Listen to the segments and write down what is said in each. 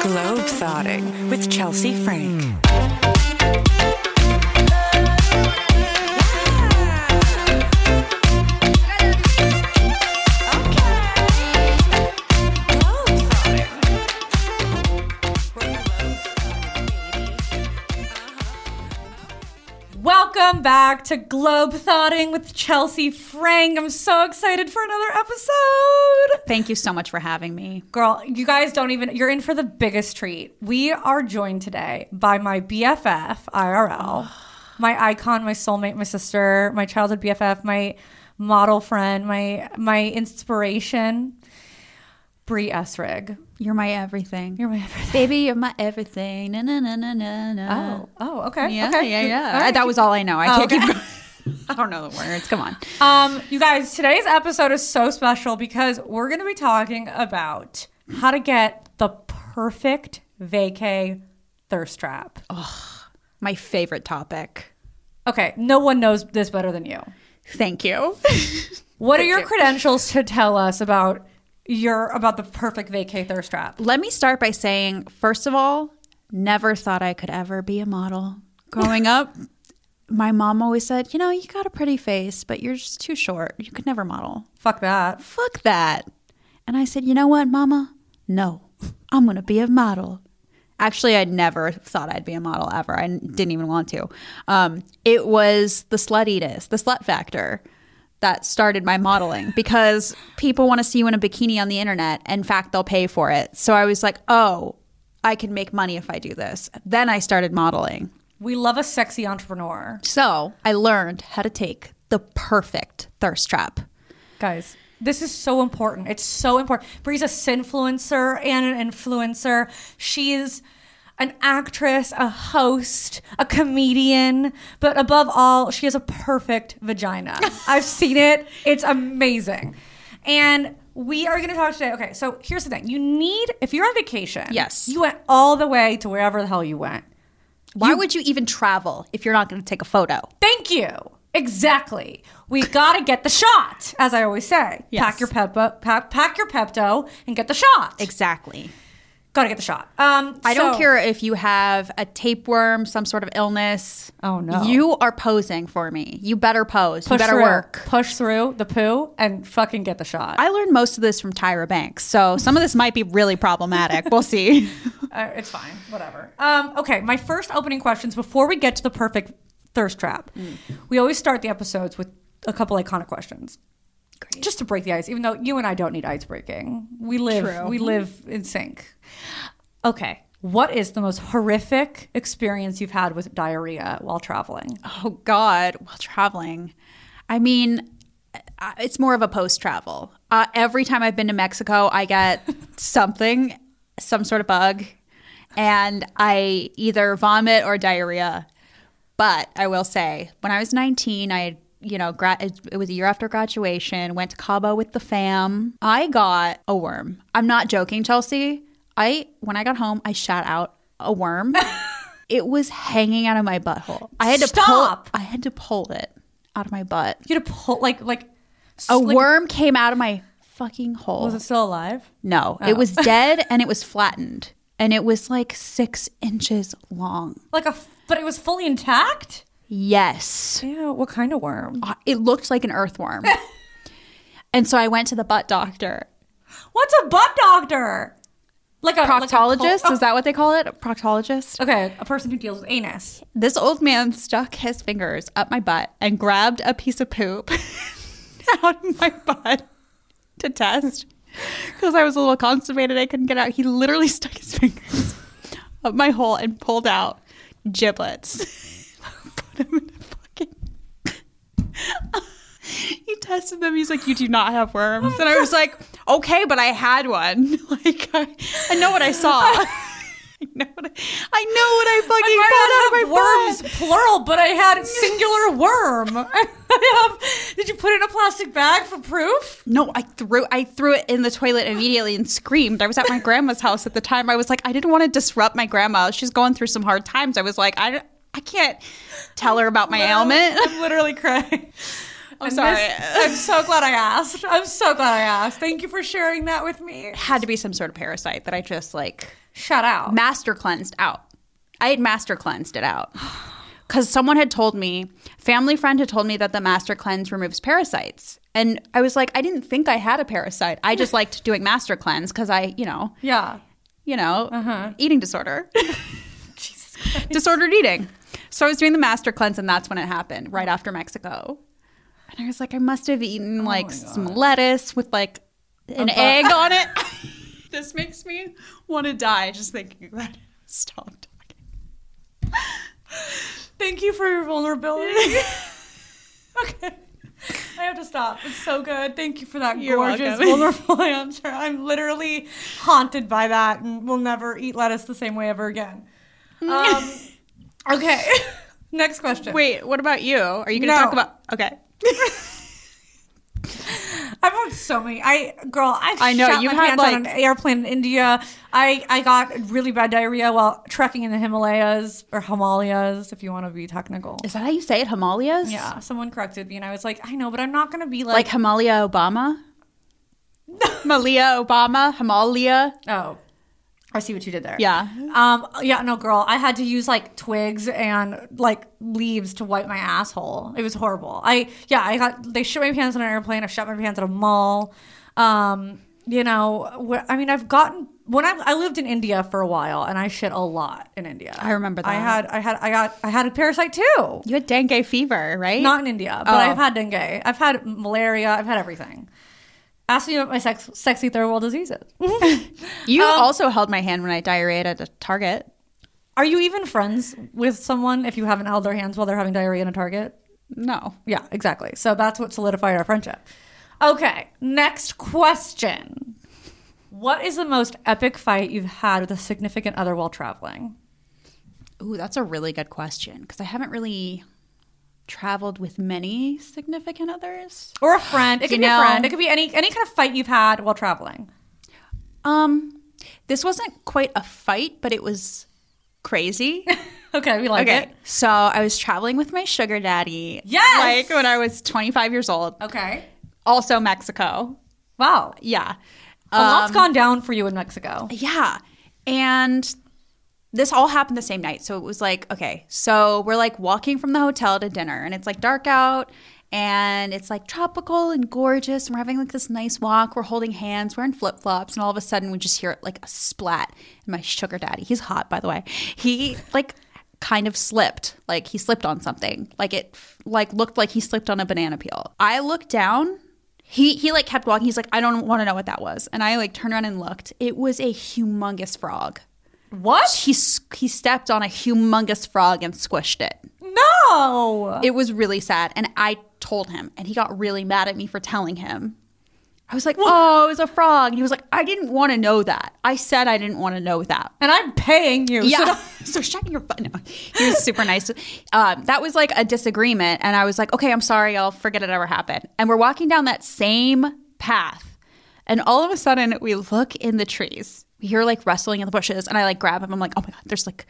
Globe Thotting with Chelsea Frank. Welcome back to Globe Globethotting with Chelsea Frank. I'm so excited for another episode. Thank you so much for having me. Girl, you guys don't even, you're in for the biggest treat. We are joined today by my BFF, IRL, my icon, my soulmate, my sister, my childhood BFF, my model friend, my my inspiration, Bree Essrig. You're my everything. You're my everything. Baby, you're my everything. Na, na, na, na, na, na. Oh, oh, okay. Yeah, okay. yeah, yeah. Right. That was all I know. I Oh, can't okay. keep going. I don't know the words. Come on. Um, you guys, today's episode is so special because we're going to be talking about how to get the perfect vacay thirst trap. My favorite topic. Okay, no one knows this better than you. Thank you. What are your credentials to tell us about your about the perfect vacay thirst trap? Let me start by saying, first of all, never thought I could ever be a model. Growing up, my mom always said, you know, you got a pretty face, but you're just too short. You could never model. Fuck that. fuck that. And I said, you know what, mama? No, I'm going to be a model. Actually, I never thought I'd be a model ever. I didn't even want to. Um, it was the sluttiness, the slut factor that started my modeling because people want to see you in a bikini on the internet. In fact, they'll pay for it. So I was like, oh, I can make money if I do this. Then I started modeling. We love a sexy entrepreneur. So I learned how to take the perfect thirst trap. Guys, this is so important. It's so important. Bree's a sinfluencer and an influencer. She's an actress, a host, a comedian, but above all, she has a perfect vagina. I've seen it. It's amazing. And we are going to talk today. Okay, so here's the thing. You need if you're on vacation. Yes. You went all the way to wherever the hell you went. Why would you even travel if you're not going to take a photo? Thank you. Exactly. We got to get the shot, as I always say. Yes. Pack your Pepto, pack, pack your Pepto, and get the shot. Exactly. Got to get the shot. Um, I don't care if you have a tapeworm, some sort of illness. Oh, no. You are posing for me. You better pose. Push you better through, work. Push through the poo and fucking get the shot. I learned most of this from Tyra Banks, so some of this might be really problematic. We'll see. Uh, it's fine. Whatever. Um, okay, my first opening questions before we get to the perfect thirst trap. Mm. We always start the episodes with a couple iconic questions. Just to break the ice, even though you and I don't need ice breaking. We live True. we live in sync. Okay. What is the most horrific experience you've had with diarrhea while traveling? Oh God, while traveling. I mean, uh, it's more of a post travel. Uh, every time I've been to Mexico, I get something, some sort of bug, and I either vomit or diarrhea. But I will say, when I was 19, I you know, gra- it was a year after graduation, went to Cabo with the fam. I got a worm. I'm not joking, Chelsea. I when I got home, I shot out a worm. it was hanging out of my butthole. I had to Stop. pull I had to pull it out of my butt. You had to pull like like A like- worm came out of my fucking hole. Was it still alive? no, it oh. was dead and it was flattened. And it was like six inches long. Like a, but it was fully intact. Yes. Ew, what kind of worm? Uh, It looked like an earthworm. and so I went to the butt doctor. What's a butt doctor? Like a like a Proctologist? col- Is that what they call it? A proctologist? okay, a person who deals with anus. This old man stuck his fingers up my butt and grabbed a piece of poop out of my butt to test. Because I was a little constipated, I couldn't get out. He literally stuck his fingers up my hole and pulled out giblets. Them in a fucking. he tested them. He's like, "You do not have worms," and I was like, "Okay, but I had one. Like, I, I know what I saw. I know what I, I know what I fucking got out of my I have butt." worms, plural, but I had singular worm. I have, did you put it in a plastic bag for proof? No, I threw I threw it in the toilet immediately and screamed. I was at my grandma's house at the time. I was like, I didn't want to disrupt my grandma. She's going through some hard times. I was like, I, I can't tell her about my ailment. I'm literally crying. I'm and sorry. this- I'm so glad I asked. I'm so glad I asked. Thank you for sharing that with me. It Had to be some sort of parasite that I just like shut out. master cleansed out. I had master cleansed it out. Because someone had told me, family friend had told me that the master cleanse removes parasites. And I was like, I didn't think I had a parasite. I just liked doing master cleanse because I, you know, yeah. you know, uh-huh. eating disorder. Jesus, disordered eating. So I was doing the master cleanse and that's when it happened, right after Mexico. And I was like, I must have eaten like some lettuce with like an bu- egg on it. this makes me want to die just thinking about it. Stop talking. Thank you for your vulnerability. okay. I have to stop. It's so good. Thank you for that You're gorgeous, welcome. vulnerable answer. I'm literally haunted by that and will never eat lettuce the same way ever again. Um, okay. Next question. Wait, what about you? Are you going to No. talk about? Okay. I've had so many. I girl, I've I know, shot you my had, pants on an airplane in India. I I got really bad diarrhea while trekking in the Himalayas or Himalayas, if you want to be technical. Is that how you say it? Himalayas? Yeah, someone corrected me, and I was like, I know, but I'm not gonna be like, Like Himalaya Obama? Malia Obama? Himalaya? oh, I see what you did there. Yeah. Um. Yeah. No, girl. I had to use like twigs and like leaves to wipe my asshole. It was horrible. I yeah. I got they shit my pants on an airplane. I shot my pants at a mall. Um. You know. I mean, I've gotten when I I lived in India for a while, and I shit a lot in India. I remember that. I had I had I got I had a parasite too. You had dengue fever, right? Not in India, but Oh. I've had dengue. I've had malaria. I've had everything. Ask me about my sex, sexy third world diseases. You Um, also held my hand when I diarrheaed at a Target. Are you even friends with someone if you haven't held their hands while they're having diarrhea in a Target? No. Yeah, exactly. So that's what solidified our friendship. Okay, next question. What is the most epic fight you've had with a significant other while traveling? Ooh, that's a really good question because I haven't really traveled with many significant others. Or a friend. It could You be know- a friend. It could be any any kind of fight you've had while traveling. Um, this wasn't quite a fight, but it was crazy. Okay, we like okay, it. so I was traveling with my sugar daddy. Yes! like when I was 25 years old. Okay. Also Mexico. Wow. Yeah. A lot's gone down for you in Mexico. Yeah. And this all happened the same night. So it was like, okay, so we're like walking from the hotel to dinner and it's like dark out and it's like tropical and gorgeous. And we're having like this nice walk. We're holding hands, we're in flip flops. And all of a sudden we just hear like a splat. And my sugar daddy, he's hot, by the way, he like kind of slipped like he slipped on something like it like looked like he slipped on a banana peel i looked down he he like kept walking he's like i don't want to know what that was and i like turned around and looked it was a humongous frog What? he s- he stepped on a humongous frog and squished it No. it was really sad and i told him and he got really mad at me for telling him i was like oh it was a frog and he was like i didn't want to know that i said i didn't want to know that and I'm paying you. so yeah. don't- So shut your butt. No. He was super nice. Um, that was like a disagreement. And I was like, okay, I'm sorry. I'll forget it ever happened. And we're walking down that same path. And all of a sudden, we look in the trees. We hear like rustling in the bushes. And I like grab him. I'm like, oh my God, there's like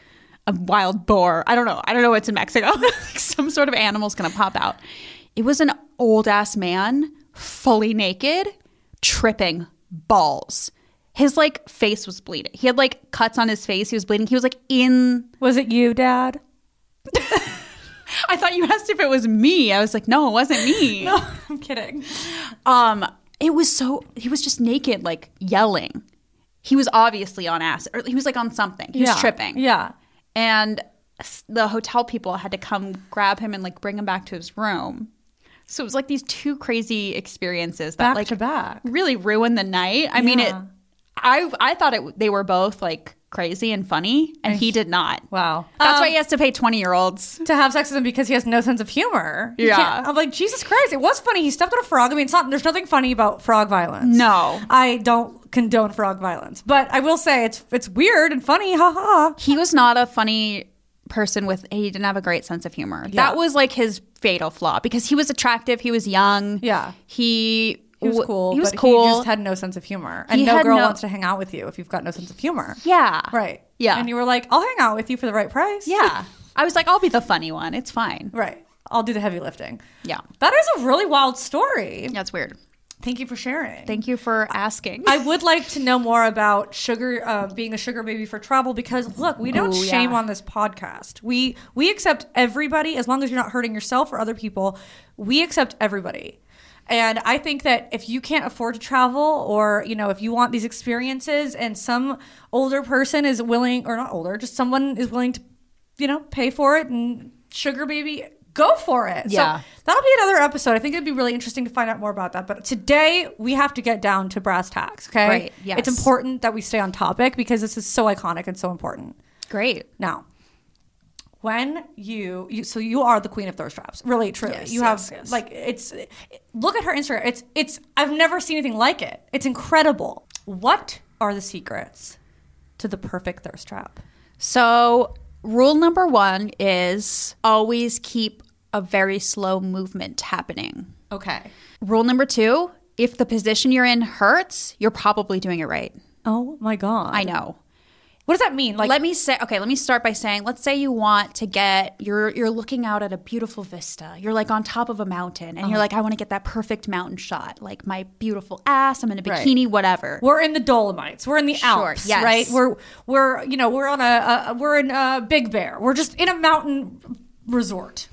a wild boar. I don't know. I don't know what's in Mexico. like some sort of animal's to pop out. It was an old ass man, fully naked, tripping balls. His like face was bleeding. He had like cuts on his face. He was bleeding. He was like in. Was it you, Dad? I thought you asked if it was me. I was like, no, it wasn't me. No, I'm kidding. Um, it was so he was just naked, like yelling. He was obviously on acid, or he was like on something. He was tripping. Yeah. and the hotel people had to come grab him and like bring him back to his room. So it was like these two crazy experiences that Back like to back. really ruined the night. I mean, it. I I thought it they were both like crazy and funny, and he did not. Wow. That's Um, why he has to pay twenty year olds. to have sex with him because he has no sense of humor. You Yeah. I'm like, Jesus Christ, it was funny. He stepped on a frog. I mean, it's not, there's nothing funny about frog violence. No. I don't condone frog violence, but I will say it's, it's weird and funny. Ha ha. He was not a funny person with he didn't have a great sense of humor. Yeah. That was like his fatal flaw because he was attractive, he was young. Yeah. He He was cool. He was but cool. He just had no sense of humor. And He no girl no- wants to hang out with you if you've got no sense of humor. yeah. Right. Yeah. And you were like, I'll hang out with you for the right price. Yeah. I was like, I'll be the funny one. It's fine. Right. I'll do the heavy lifting. Yeah. That is a really wild story. That's weird. Thank you for sharing. Thank you for asking. I would like to know more about sugar, uh, being a sugar baby for travel, because look, we don't Ooh, shame yeah. on this podcast. We we accept everybody as long as you're not hurting yourself or other people. We accept everybody, and I think that if you can't afford to travel, or you know, if you want these experiences, and some older person is willing, or not older, just someone is willing to, you know, pay for it and sugar baby. Go for it. Yeah. So that'll be another episode. I think it'd be really interesting to find out more about that. But today we have to get down to brass tacks. Okay. Great, yes. It's important that we stay on topic because this is so iconic and so important. Great. Now, when you, you so you are the queen of thirst traps, really, truly. Yes, you have yes, yes. like it's. Look at her Instagram. It's it's. I've never seen anything like it. It's incredible. What are the secrets to the perfect thirst trap? So, rule number one is always keep a very slow movement happening. Okay. Rule number two if the position you're in hurts, you're probably doing it right. Oh my god. I know. What does that mean? Like let me say okay let me start by saying let's say you want to get you're you're looking out at a beautiful vista you're like on top of a mountain and you're uh-huh. like i want to get that perfect mountain shot like my beautiful ass i'm in a Right. bikini whatever We're in the Dolomites. We're in the Sure, Alps, yes. right? We're we're you know we're on a, a we're in a Big Bear. We're just in a mountain resort.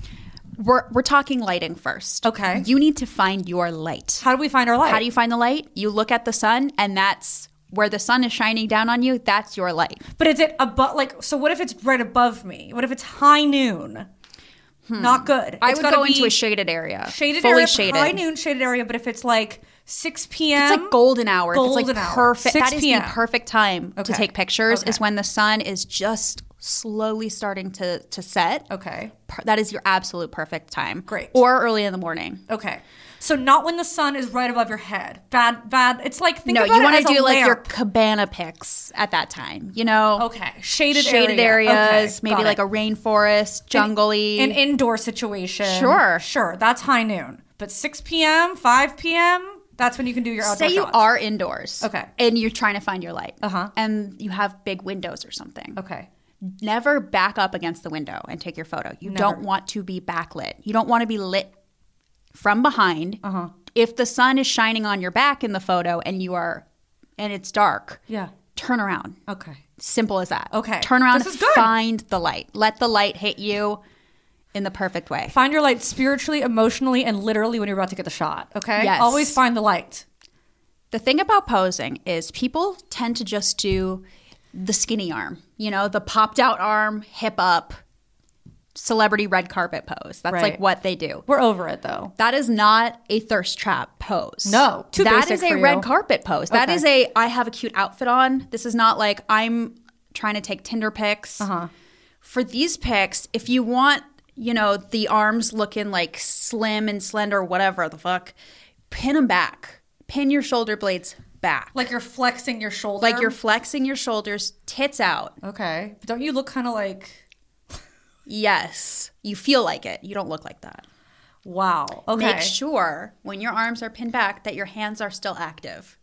We're we're talking lighting first Okay. you need to find your light How do we find our light? how do you find the light you look at the sun and that's where the sun is shining down on you that's your light But is it above? Like, so what if it's right above me? What if it's high noon? Not good. Hmm. i It's would go into a shaded area shaded fully area, shaded high noon shaded area. But if it's like six p.m., It's like golden hour. Golden it's like hour. perfect. 6 That is the perfect time to take pictures. Is when the sun is just slowly starting to to set. Okay. Per- That is your absolute perfect time. Great. Or early in the morning. Okay. So not when the sun is right above your head. Bad, bad. It's like think no, about you want to do like your cabana pics at that time. You know. Okay, shaded, Shaded area. areas, Okay, maybe got like it. a rainforest, jungly. an indoor situation. Sure. sure, that's high noon. But 6 p.m., 5 p.m., that's when you can do your outdoor Say you shots. are indoors. Okay. And you're trying to find your light. Uh-huh. And you have big windows or something. Okay. Never back up against the window and take your photo. You Never. don't want to be backlit. You don't want to be lit from behind. Uh-huh. If the sun is shining on your back in the photo and you are and it's dark, Yeah. turn around. Okay. Simple as that. Okay. Turn around, This is good. find the light. Let the light hit you in the perfect way. Find your light spiritually, emotionally, and literally when you're about to get the shot. Okay. Yes. Always find the light. The thing about posing is people tend to just do the skinny arm, you know, the popped out arm, hip up, celebrity red carpet pose. That's Right. like what they do. We're over it though. That is not a thirst trap pose. No, too that is a red you. carpet pose. That Okay. is a I have a cute outfit on. This is not like I'm trying to take Tinder pics. Uh-huh. For these pics, if you want, you know, the arms looking like slim and slender, whatever the fuck, pin them back. Pin your shoulder blades back. Like you're flexing your shoulder. Like you're flexing your shoulders, tits out. Okay. But don't you look kind of like Yes, you feel like it. You don't look like that. wow. Okay. Make sure when your arms are pinned back that your hands are still active.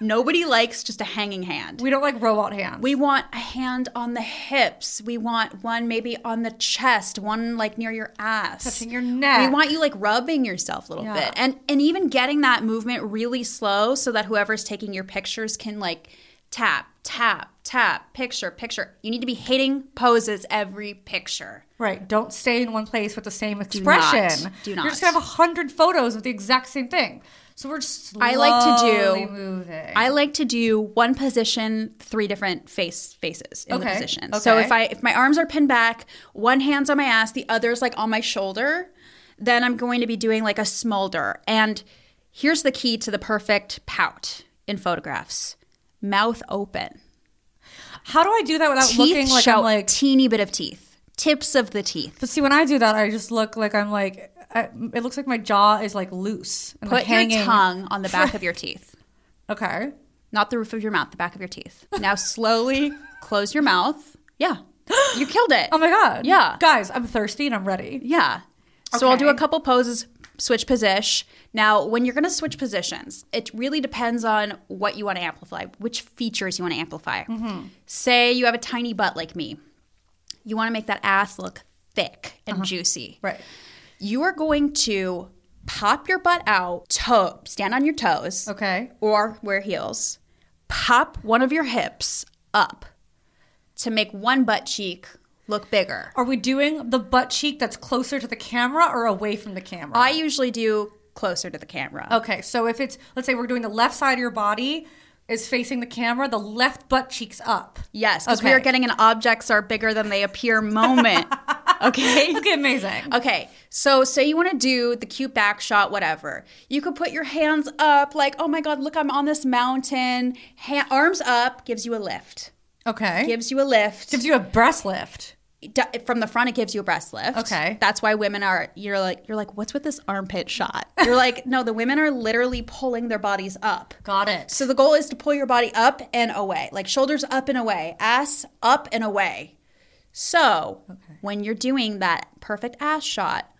Nobody likes just a hanging hand. we don't like robot hands. We want a hand on the hips. We want one maybe on the chest, one like near your ass. Touching your neck. We want you like rubbing yourself a little Yeah. bit. And and even getting that movement really slow so that whoever's taking your pictures can like tap, tap, tap, picture, picture. You need to be hitting poses every picture. Right. Don't stay in one place with the same not. expression. Do You're just gonna have a hundred photos of the exact same thing. So we're just I like to do- moving. I like to do one position, three different face faces in the Okay, position. So if I if my arms are pinned back, one hand's on my ass, the other's like on my shoulder, then I'm going to be doing like a smolder. And here's the key to the perfect pout in photographs: mouth open, How do I do that without teeth looking like show I'm like? A teeny bit of teeth, tips of the teeth. But see, when I do that, I just look like I'm like. I, it looks like my jaw is like loose. And Put like hanging. your tongue on the back of your teeth. Okay. Not the roof of your mouth, the back of your teeth. Now slowly close your mouth. Yeah. You killed it. Oh my god. Yeah. Guys, I'm thirsty and I'm ready. Yeah. So I'll do a Okay. couple poses, switch position. Now, when you're going to switch positions, it really depends on what you want to amplify, which features you want to amplify. Mm-hmm. Say you have a tiny butt like me. You want to make that ass look thick and juicy. Right. You are going to pop your butt out, toe, stand on your toes, Okay. or wear heels. Pop one of your hips up to make one butt cheek look bigger. Are we doing the butt cheek that's closer to the camera or away from the camera? I usually do closer to the camera. okay, so if it's let's say we're doing the left side of your body is facing the camera, the left butt cheek's up. Yes, because we are getting an objects are bigger than they appear moment. okay. Okay, amazing. Okay, so say you want to do the cute back shot, whatever. You could put your hands up, like, oh my God, look, I'm on this mountain. Ha- arms up gives you a lift. Okay. Gives you a lift. Gives you a breast lift. From the front, it gives you a breast lift. Okay. that's why women are. You're like, you're like, what's with this armpit shot? You're like, no, the women are literally pulling their bodies up. Got it. So the goal is to pull your body up and away, like shoulders up and away, ass up and away. So when you're doing that perfect ass shot,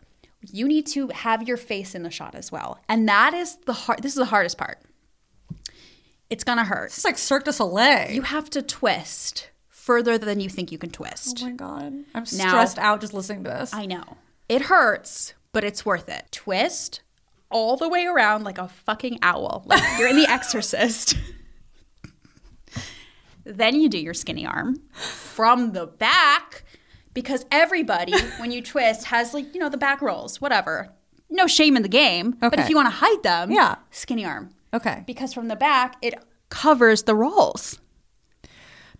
you need to have your face in the shot as well. And that is the hard this is the hardest part. It's gonna hurt. It's like Cirque du Soleil. You have to twist further than you think you can twist. oh my god. I'm Now- stressed out just listening to this. I know. It hurts, but it's worth it. Twist all the way around like a fucking owl. Like you're in The Exorcist. then you do your skinny arm from the back because everybody, when you twist, has like, you know, the back rolls, whatever. No shame in the game. But if you want to hide them, Yeah. skinny arm. okay. Because from the back, it covers the rolls.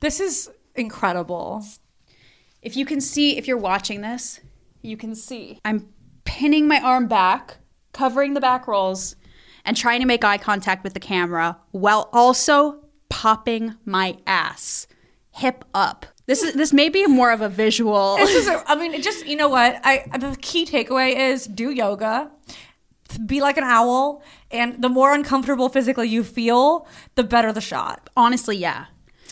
This is incredible. If you can see, if you're watching this, you can see. I'm pinning my arm back, covering the back rolls, and trying to make eye contact with the camera while also popping my ass hip up. This is this may be more of a visual. This is a, I mean, it just you know what? I the key takeaway is do yoga. Be like an owl, and the more uncomfortable physically you feel, the better the shot. Honestly, yeah.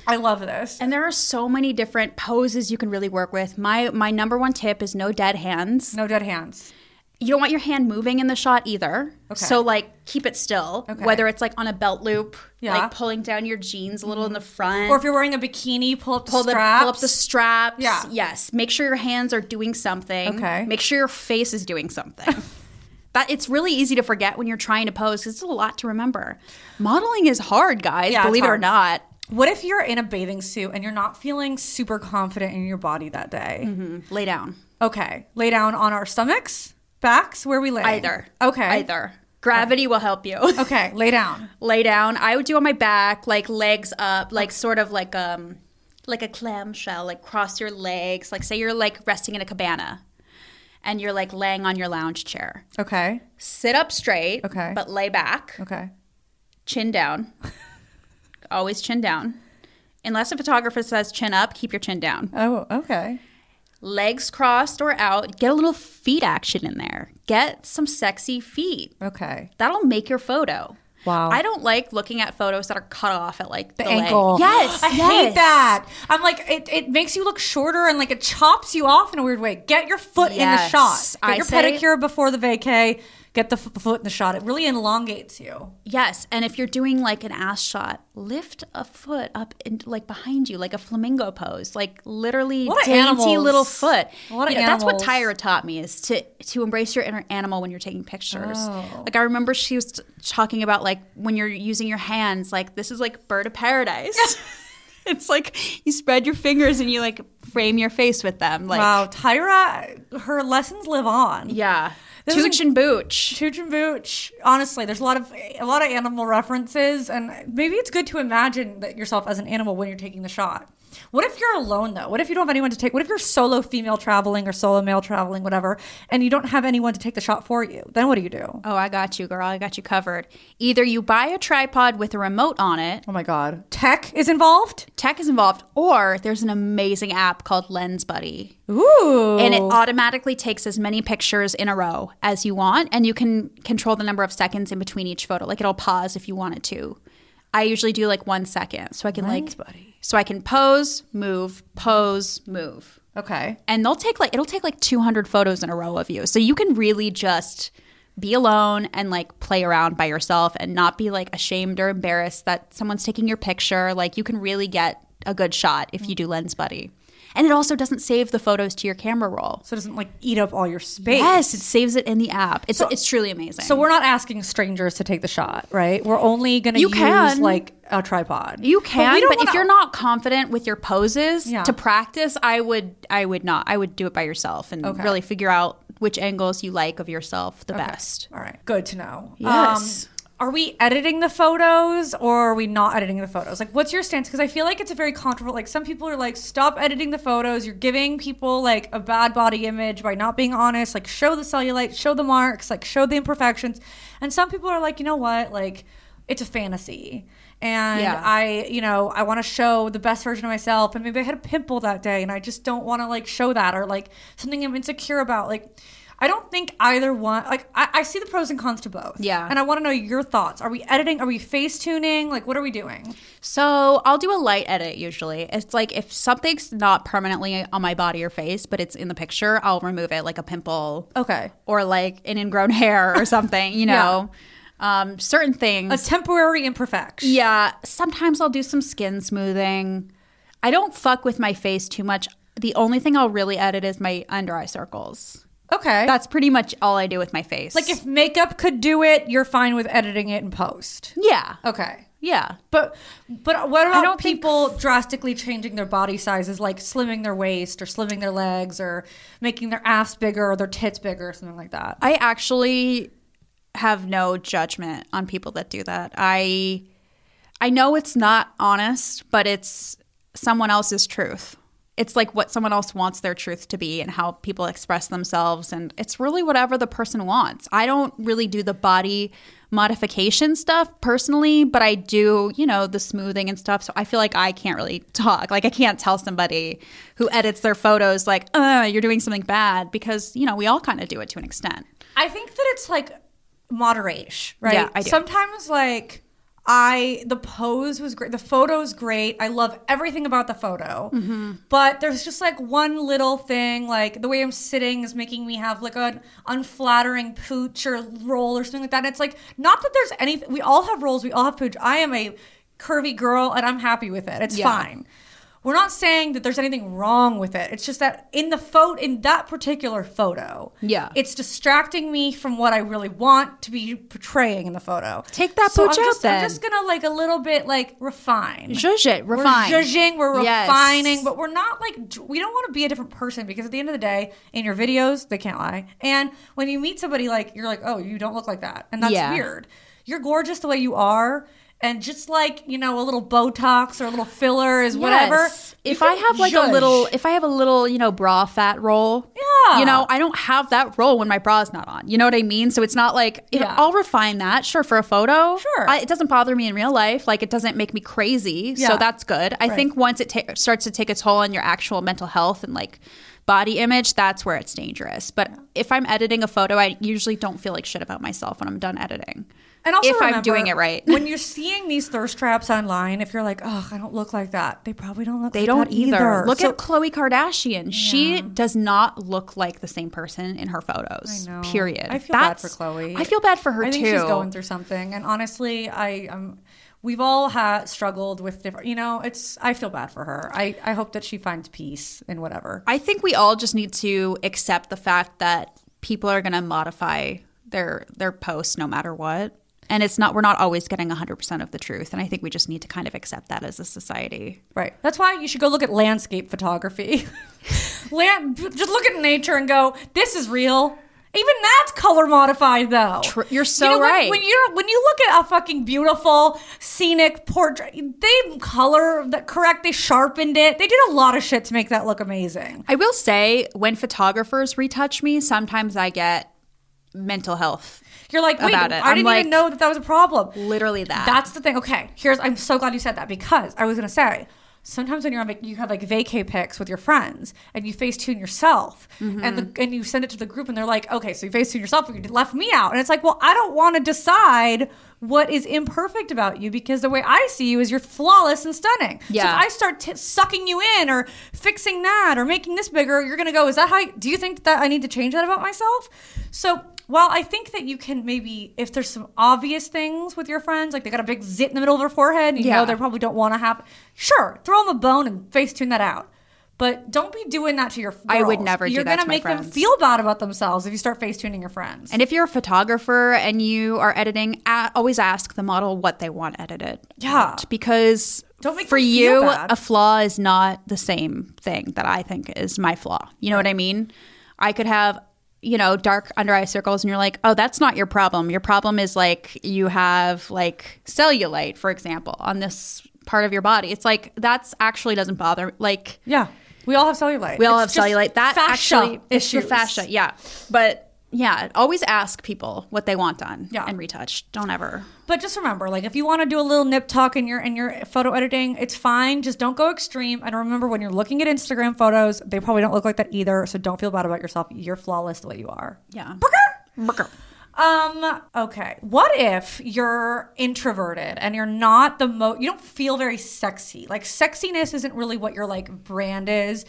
I love this. And there are so many different poses you can really work with. My my number one tip is no dead hands. No dead hands. You don't want your hand moving in the shot either. Okay. So like keep it still. Okay. Whether it's like on a belt loop, Yeah. Mm-hmm. like pulling down your jeans a little in the front. Or if you're wearing a bikini, pull up the pull the straps. pull up the straps. Yeah. Yes. Make sure your hands are doing something. Okay. Make sure your face is doing something. that it's really easy to forget when you're trying to pose because it's a lot to remember. Modeling is hard, guys. Yeah, believe it or not. What if you're in a bathing suit and you're not feeling super confident in your body that day? Mm-hmm. Lay down. Okay, lay down on our stomachs, backs, where we lay. Either. Okay. Either. Gravity will help you. Okay, lay down. Lay down. I would do on my back, like legs up, like sort of like um like a clamshell, like cross your legs. Like say you're like resting in a cabana and you're like laying on your lounge chair. Okay. Sit up straight, Okay. but lay back. Okay. chin down. Always chin down. Unless a photographer says chin up, keep your chin down. Oh, okay. Legs crossed or out. Get a little feet action in there. Get some sexy feet. Okay. That'll make your photo. Wow. I don't like looking at photos that are cut off at like the, The leg. ankle. Yes, I yes. hate that. I'm like, it, it makes you look shorter and like it chops you off in a weird way. Get your foot in the shot. Get I your pedicure before the vacay. Get the f- foot in the shot. It really elongates you. Yes, and if you're doing like an ass shot, lift a foot up and like behind you, like a flamingo pose, like literally What dainty animals. little foot. What You know, that's what. Tyra taught me is to to embrace your inner animal when you're taking pictures. Oh. Like I remember she was talking about like when you're using your hands, like this is like bird of paradise. it's like you spread your fingers and you like frame your face with them. Like wow, Tyra, her lessons live on. yeah, tooch and booch. Chooch and Booch. Honestly, there's a lot of a lot of animal references, and maybe it's good to imagine that yourself as an animal when you're taking the shot. What if you're alone though? What if you don't have anyone to take? What if you're solo female traveling or solo male traveling, whatever, and you don't have anyone to take the shot for you? Then what do you do? Oh, I got you, girl. I got you covered. Either you buy a tripod with a remote on it, Oh my god, tech is involved. tech is involved, or there's an amazing app called Lens Buddy. Ooh, And it automatically takes as many pictures in a row as you want, and you can control the number of seconds in between each photo. Like it'll pause if you want it to. I usually do like one second, so I can Lens like, Buddy. So I can pose, move, pose, move, okay. and they'll take like it'll take like 200 photos in a row of you, so you can really just be alone and like play around by yourself and not be like ashamed or embarrassed that someone's taking your picture. Like you can really get a good shot if you do Lens Buddy. And it also doesn't save the photos to your camera roll. So it doesn't like eat up all your space. Yes, it saves it in the app. It's So- it's truly amazing. So we're not asking strangers to take the shot, right? We're only going to use can. like a tripod. You can, we but, don't if you're not confident with your poses Yeah. to practice, I would I would not. I would do it by yourself and Okay. really figure out which angles you like of yourself the Okay. best. All right, good to know. Yes. Um, are we editing the photos or are we not editing the photos? Like, what's your stance? Because I feel like it's a very controversial. Like, some people are like, stop editing the photos. You're giving people like a bad body image by not being honest. Like, show the cellulite, show the marks, like, show the imperfections. And some people are like, you know what? Like, it's a fantasy. And Yeah. I, you know, I want to show the best version of myself. And maybe I had a pimple that day and I just don't want to like show that or like something I'm insecure about. Like, I don't think either one, like, I, I see the pros and cons to both. Yeah. And I want to know your thoughts. Are we editing? Are we face tuning? Like, what are we doing? So I'll do a light edit usually. It's like if something's not permanently on my body or face, but it's in the picture, I'll remove it like a pimple Okay. or like an ingrown hair or something, you know. Um, certain things. A temporary imperfection. Yeah, sometimes I'll do some skin smoothing. I don't fuck with my face too much. The only thing I'll really edit is my under eye circles. Okay. That's pretty much all I do with my face. like if makeup could do it, you're fine with editing it in post. yeah, Okay. yeah. But but what about don't think- people drastically changing their body sizes, like slimming their waist or slimming their legs or making their ass bigger or their tits bigger or something like that? I actually have no judgment on people that do that. I I know it's not honest, but it's someone else's truth. It's like what someone else wants their truth to be and how people express themselves and it's really whatever the person wants. I don't really do the body modification stuff personally, but I do, you know, the smoothing and stuff. So I feel like I can't really talk. Like I can't tell somebody who edits their photos like, "Uh, you're doing something bad" because, you know, we all kind of do it to an extent. I think that it's like moderation, right? Yeah, I do. Sometimes like I the pose was great, the photo's great. I love everything about the photo, Mm-hmm. but there's just like one little thing, like the way I'm sitting is making me have like an unflattering pooch or roll or something like that. And it's like not that there's anything. We all have rolls. We all have pooch. I am a curvy girl, and I'm happy with it. It's Yeah. fine. We're not saying that there's anything wrong with it. It's just that in the photo, in that particular photo, Yeah. it's distracting me from what I really want to be portraying in the photo. Take that so pooch I'm out just, I'm just gonna like a little bit like refine. Zhuzh it, refine. We're zhuzhing, we're Yes. refining, but we're not like we don't want to be a different person because at the end of the day, in your videos, they can't lie. And when you meet somebody like you're like, oh, you don't look like that, and that's Yeah. weird. You're gorgeous the way you are. And just like you know, a little Botox or a little filler is whatever. Yes. you If I have like zhuzh. a little, if I have a little, you know, bra fat roll, Yeah. you know, I don't have that roll when my bra's not on. You know what I mean? So it's not like Yeah. I'll refine that, sure, for a photo. Sure. I, it doesn't bother me in real life. Like it doesn't make me crazy, Yeah. so that's good. I Right. think once it ta- starts to take a toll on your actual mental health and like body image, that's where it's dangerous. But if I'm editing a photo, I usually don't feel like shit about myself when I'm done editing. And also if I'm doing it right. when you're seeing these thirst traps online, if you're like, "Oh, I don't look like that," they probably don't look. They like don't that either. Look So- at Khloe Kardashian. She does not look like the same person in her photos. I know. Period. I feel bad for Khloe. I feel bad for her I think too. she's going through something, and honestly, I um, we've all had struggled with different. You know, it's. I feel bad for her. I I hope that she finds peace in whatever. I think we all just need to accept the fact that people are going to modify their their posts no matter what. And it's not we're not always getting 100% of the truth and I think we just need to kind of accept that as a society. Right. That's why you should go look at landscape photography. Land, just look at nature and go, "This is real." Even that's color modified, though. Tr- you're so when- right. When, you're when you look at a fucking beautiful scenic portrait, they color that correct. They sharpened it. They did a lot of shit to make that look amazing. I will say when photographers retouch me, sometimes I get mental health. You're like, wait, About it. I I'm didn't like- even know that that was a problem. Literally that. That's the thing. Okay, here's. I'm so glad you said that because I was gonna say sometimes when you're on, you have like vacay pics with your friends and you Facetune yourself and Mm-hmm. the and you send it to the group and they're like, okay, so you Facetune yourself, but you left me out, and it's like, well, I don't want to decide what is imperfect about you because the way I see you is you're flawless and stunning. So Yeah. if I start t- sucking you in or fixing that or making this bigger, you're gonna go, is that how? You, do you think that I need to change that about myself? So while I think that you can maybe, if there's some obvious things with your friends, like they got a big zit in the middle of their forehead, and you Yeah. know they probably don't want to have, sure, throw them a bone and face tune that out. But don't be doing that to your girls. I would never do that to your friends. You're gonna make them feel bad about themselves if you start face tuning your friends. And if you're a photographer and you are editing, always ask the model what they want edited. Yeah. Because Don't make for you, bad. a flaw is not the same thing that I think is my flaw. You know what I mean? I could have, you know, dark under eye circles and you're like, oh, that's not your problem. Your problem is like you have like cellulite, for example, on this part of your body. It's like that's actually doesn't bother. Like, yeah, we all have cellulite. we all It's have cellulite. That actually it's the issues. fascia, yeah. But yeah, always ask people what they want done Yeah. and retouched. Don't ever. But just remember, like if you want to do a little nip tuck in your in your photo editing, it's fine. Just don't go extreme. And remember, when you're looking at Instagram photos, they probably don't look like that either. So don't feel bad about yourself. You're flawless the way you are. Yeah. Burger. Um. Okay. What if you're introverted and you're not the mo? You don't feel very sexy. Like sexiness isn't really what your like brand is,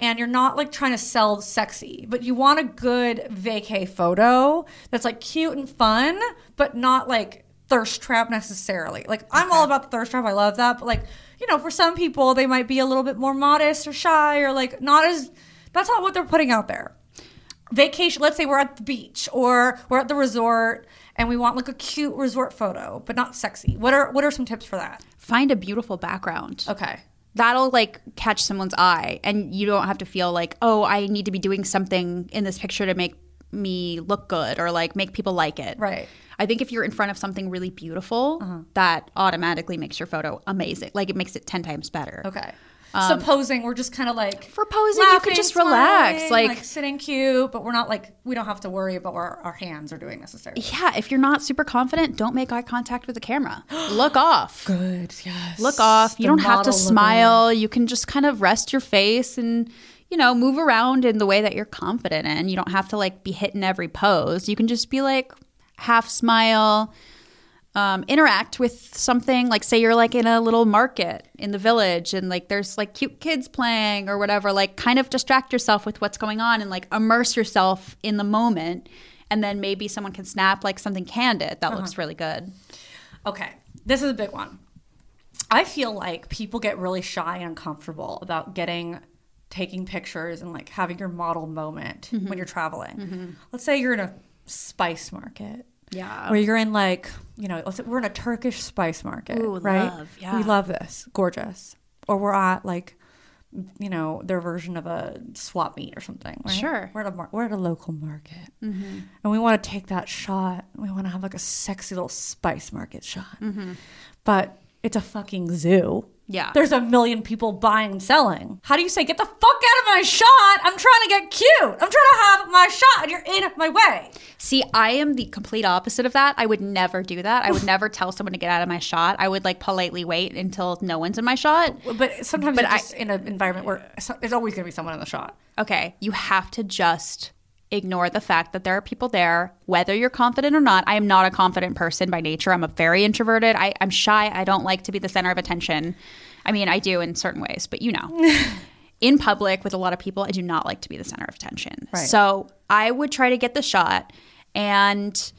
and you're not like trying to sell sexy. But you want a good vacay photo that's like cute and fun, but not like thirst trap necessarily. Like I'm all about the thirst trap. I love that. But like you know, for some people, they might be a little bit more modest or shy or like not as. That's not what they're putting out there vacation let's say we're at the beach or we're at the resort and we want like a cute resort photo but not sexy what are what are some tips for that Find a beautiful background. okay That'll like catch someone's eye and you don't have to feel like, "Oh, I need to be doing something in this picture to make me look good or like make people like it." Right. I think if you're in front of something really beautiful, uh-huh. that automatically makes your photo amazing. Like it makes it 10 times better. okay Um, supposing we're just kind of like For posing, you could laughing, just relax, smiling, like- sitting cute but we're not like we don't have to worry about what our, our hands are doing necessarily Yeah, if you're not super confident, don't make eye contact with the camera. Look off. good yes Look off. You The don't have to smile. You can just kind of rest your face and, you know, move around in the way that you're confident in. You don't have to like be hitting every pose. You can just be like half smile, um, interact with something. Like, say you're like in a little market in the village and like there's like cute kids playing or whatever. Like, kind of distract yourself with what's going on and like immerse yourself in the moment. And then maybe someone can snap like something candid that looks really good. Okay, this is a big one. I feel like people get really shy and uncomfortable about getting taking pictures and like having your model moment Mm-hmm. when you're traveling. Let's say you're in a spice market. Yeah. Or you're in like, you know, we're in a Turkish spice market, Ooh, right? love, yeah. We love this. Gorgeous. Or we're at like you know, their version of a swap meet or something. Right? Sure. We're at a mar- we're at a local market, mm-hmm. and we want to take that shot. We want to have like a sexy little spice market shot, mm-hmm. but it's a fucking zoo. Yeah. There's a million people buying and selling. How do you say, get the fuck out of my shot? I'm trying to get cute. I'm trying to have my shot and you're in my way. See, I am the complete opposite of that. I would never do that. I would never tell someone to get out of my shot. I would like politely wait until no one's in my shot. But sometimes But I- in an environment where there's always going to be someone in the shot. Okay, you have to just ignore the fact that there are people there, whether you're confident or not. I am not a confident person by nature. I'm a very introverted. I, I'm shy. I don't like to be the center of attention. I mean, I do in certain ways, but you know. in public with a lot of people, I do not like to be the center of attention. Right. So I would try to get the shot and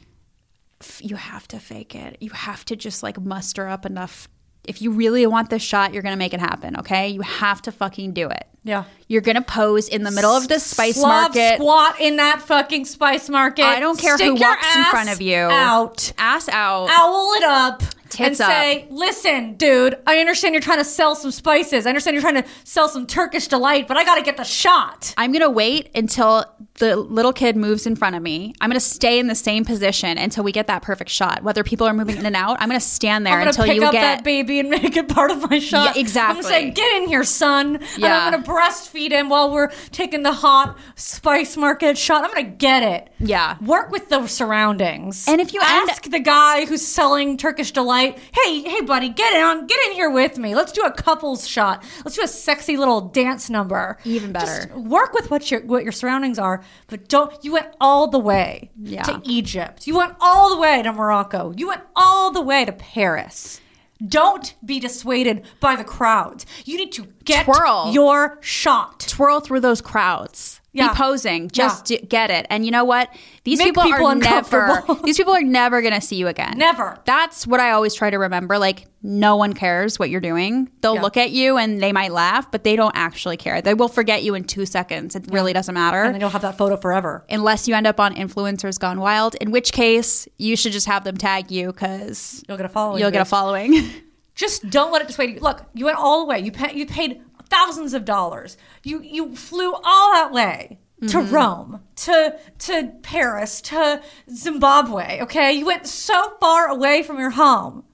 you have to fake it. You have to just like muster up enough. If you really want this shot, you're to make it happen, okay? You have to fucking do it. Yeah. You're to pose in the middle of the spice Slav market. squat in that fucking spice market. I don't care Stick who walks in front of you. Out. Ass out. Owl it up Tits and say, "Listen, dude, I understand you're trying to sell some spices. I understand you're trying to sell some Turkish delight, but I got to get the shot." I'm going to wait until the little kid moves in front of me. I'm going to stay in the same position until we get that perfect shot. Whether people are moving in and out, I'm going to stand there I'm until pick you up get that baby and make it part of my shot. Yeah, exactly. I'm gonna say, "Get in here, son," and Yeah. I'm gonna breastfeed him while we're taking the hot spice market shot. I'm gonna get it. Yeah. Work with the surroundings. And if you end- ask the guy who's selling Turkish delight, "Hey, hey, buddy, get in, on, get in here with me. Let's do a couples shot. Let's do a sexy little dance number. Even better. Just work with what your what your surroundings are, but don't. You went all the way Yeah. to Egypt. You went all the way to Morocco. You went all the way to Paris. Don't be dissuaded by the crowds. You need to Get Twirl. your shot. twirl through those crowds. Yeah. Be posing. Just d- get it. And you know what? These people, people are never. these people are never going to see you again. Never. That's what I always try to remember. Like no one cares what you're doing. They'll Yeah. look at you and they might laugh, but they don't actually care. They will forget you in two seconds. It really doesn't matter. And then you'll have that photo forever. Unless you end up on influencers gone wild, in which case you should just have them tag you because You'll get a following. you'll get a following. Just don't let it dissuade you. Look, you went all the way. You pay, you paid thousands of dollars. You you flew all that way to Mm-hmm. Rome, to to Paris, to Zimbabwe. Okay, you went so far away from your home.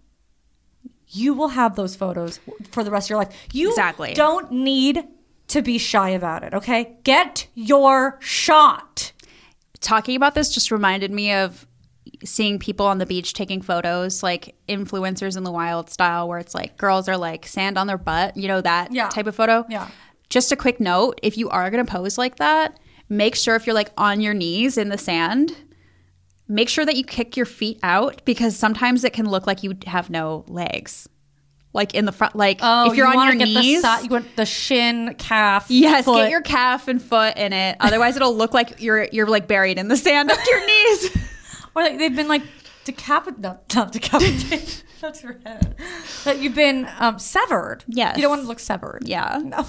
You will have those photos for the rest of your life. You Exactly. don't need to be shy about it. Okay, get your shot. talking about this just reminded me of seeing people on the beach taking photos like influencers in the wild style where it's like girls are like sand on their butt you know that Yeah. type of photo Yeah. just a quick note if you are going to pose like that make sure if you're like on your knees in the sand make sure that you kick your feet out because sometimes it can look like you have no legs like in the front like oh, if you're you on your get knees the, you want the shin, calf. Yes, foot. get your calf and foot in it. Otherwise, it'll look like you're you're like buried in the sand up to your knees. Or like they've been like decapitated, no, not decapitated. That's your head. That you've been um, severed. Yes. You don't want to look severed. Yeah. No.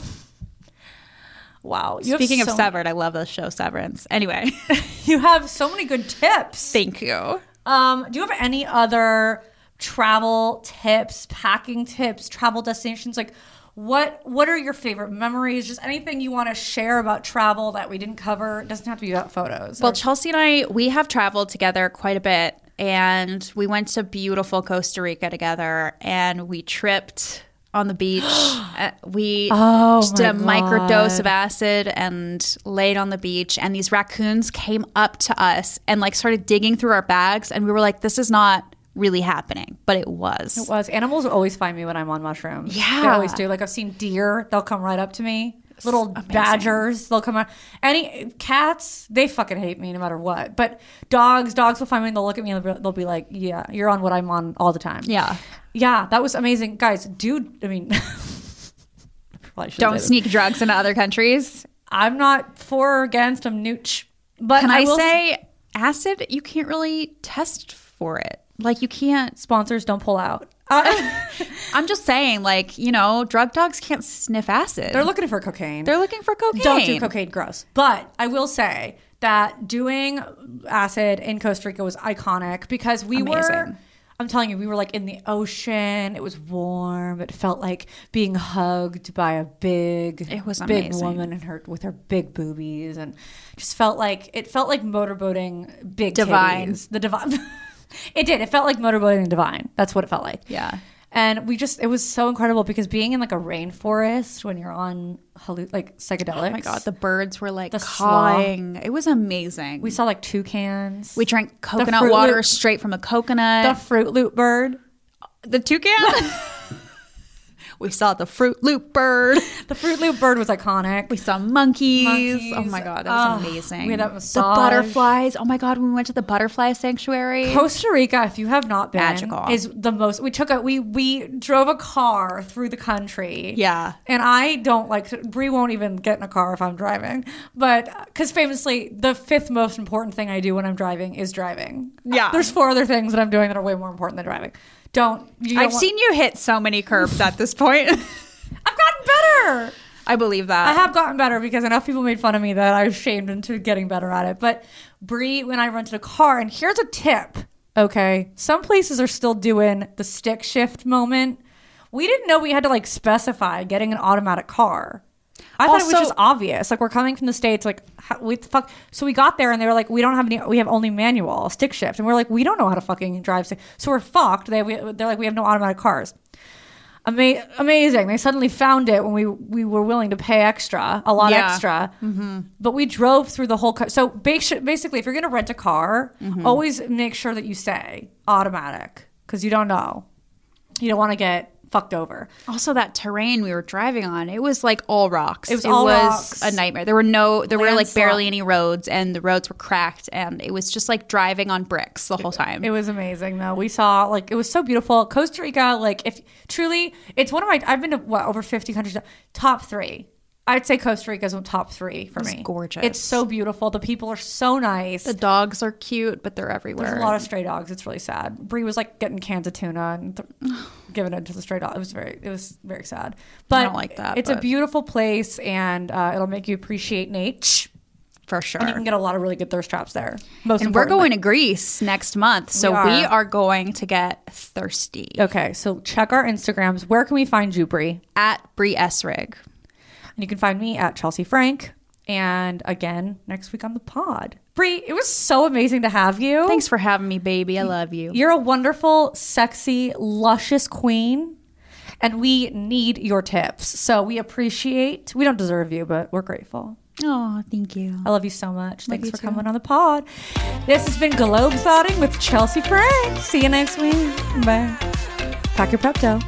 Wow. Speaking of so- Severed, I love the show Severance. Anyway, you have so many good tips. thank you. Um, do you have any other travel tips, packing tips, travel destinations? Like, what what are your favorite memories? Just anything you want to share about travel that we didn't cover. It doesn't have to be about photos. Well, Or- Chelsea and I, we have traveled together quite a bit, and we went to beautiful Costa Rica together, and we tripped on the beach. Uh, we Oh, just did a microdose of acid and laid on the beach, and these raccoons came up to us and like started digging through our bags, and we were like, "This is not." Really happening, but it was. It was. Animals always find me when I'm on mushrooms. Yeah. They always do. Like I've seen deer, they'll come right up to me. Little badgers, they'll come out. Any cats, they fucking hate me no matter what. But dogs, dogs will find me and they'll look at me and they'll be- they'll be like, "Yeah, you're on what I'm on all the time." Yeah. yeah, that was amazing, guys. Dude, I mean, Don't sneak drugs into other countries. I'm not for or against. I'm nooch. But Can I, will say acid? You can't really test for it. Like you can't. sponsors don't pull out. Uh, I'm just saying, like you know, drug dogs can't sniff acid. they're looking for cocaine. They're looking for cocaine. Don't do cocaine, gross. But I will say that doing acid in Costa Rica was iconic because we were. I'm telling you, we were like in the ocean. It was warm. It felt like being hugged by a big, It was big amazing. woman and her with her big boobies, and just felt like it felt like motorboating big Divine. titties. The divine. it did. It felt like motorboating divine. That's what it felt like. Yeah. And we just, it was so incredible because being in like a rainforest when you're on hallu- like psychedelics. Oh my god, the birds were like The cawing. It was amazing. we saw like toucans. we drank coconut water Loop- straight from a coconut. the. Fruit Loop bird. The, toucan. we saw the Fruit Loop bird. The Fruit Loop bird was iconic. We saw monkeys. Monkeys. Oh my god, that was Oh, amazing. we had that the butterflies. Oh my god, we went to the butterfly sanctuary. Costa Rica, if you have not been, Magical. is the most. We took a we we drove a car through the country. Yeah. and I don't like to. Bree won't even get in a car if I'm driving, but because famously, the fifth most important thing I do when I'm driving is driving. Yeah. there's four other things that I'm doing that are way more important than driving. Don't. You don't I've want- seen you hit so many curbs at this point. I've gotten better. I believe that. I have gotten better because enough people made fun of me that I was shamed into getting better at it. But Bree, when I rented a car, and here's a tip. Okay, some places are still doing the stick shift moment. We didn't know we had to like specify getting an automatic car. I thought it was just obvious. Like we're coming from the states, like how, we fuck. So we got there and they were like, we don't have any. We have only manual stick shift, and we're like, we don't know how to fucking drive stick. So we're fucked. They we, they're like, we have no automatic cars. Ama- amazing. They suddenly found it when we we were willing to pay extra, a lot Yeah. extra. Mm-hmm. But we drove through the whole. Co- so basically, if you're going to rent a car, mm-hmm. always make sure that you say automatic because you don't know. You don't want to get fucked over. Also, that terrain we were driving on, it was like all rocks. It was all rocks. a nightmare. There were no, there were like Landslide. barely any roads, and the roads were cracked, and it was just like driving on bricks the whole time. It was amazing though. We saw like it was so beautiful. Costa Rica, like if truly, it's one of my. I've been to what over fifty countries. Top three. I'd say Costa Rica's top three for me. gorgeous. It's so beautiful. The people are so nice. the dogs are cute, but they're everywhere. There's a lot of stray dogs. It's really sad. Bree was like getting cans of tuna and th- giving it to the stray dog. It was very, it was very sad. But don't like that, It's a beautiful place, and uh, it'll make you appreciate Nate. for sure. And you can get a lot of really good thirst traps there. Most and we're going to Greece next month, so We we are. are, going to get thirsty Okay, so check our Instagrams. Where can we find you, Bree? at Bree Essrig. And you can find me at Chelsea Frank. And again, next week on the pod. Bree, it was so amazing to have you. Thanks for having me, baby. I love you. You're a wonderful, sexy, luscious queen. And we need your tips. So we appreciate, we don't deserve you, but we're grateful. Oh, thank you. I love you so much. Thanks for too. coming on the pod. This has been Globe Thotting with Chelsea Frank. See you next week. Bye. Pack your Pepto.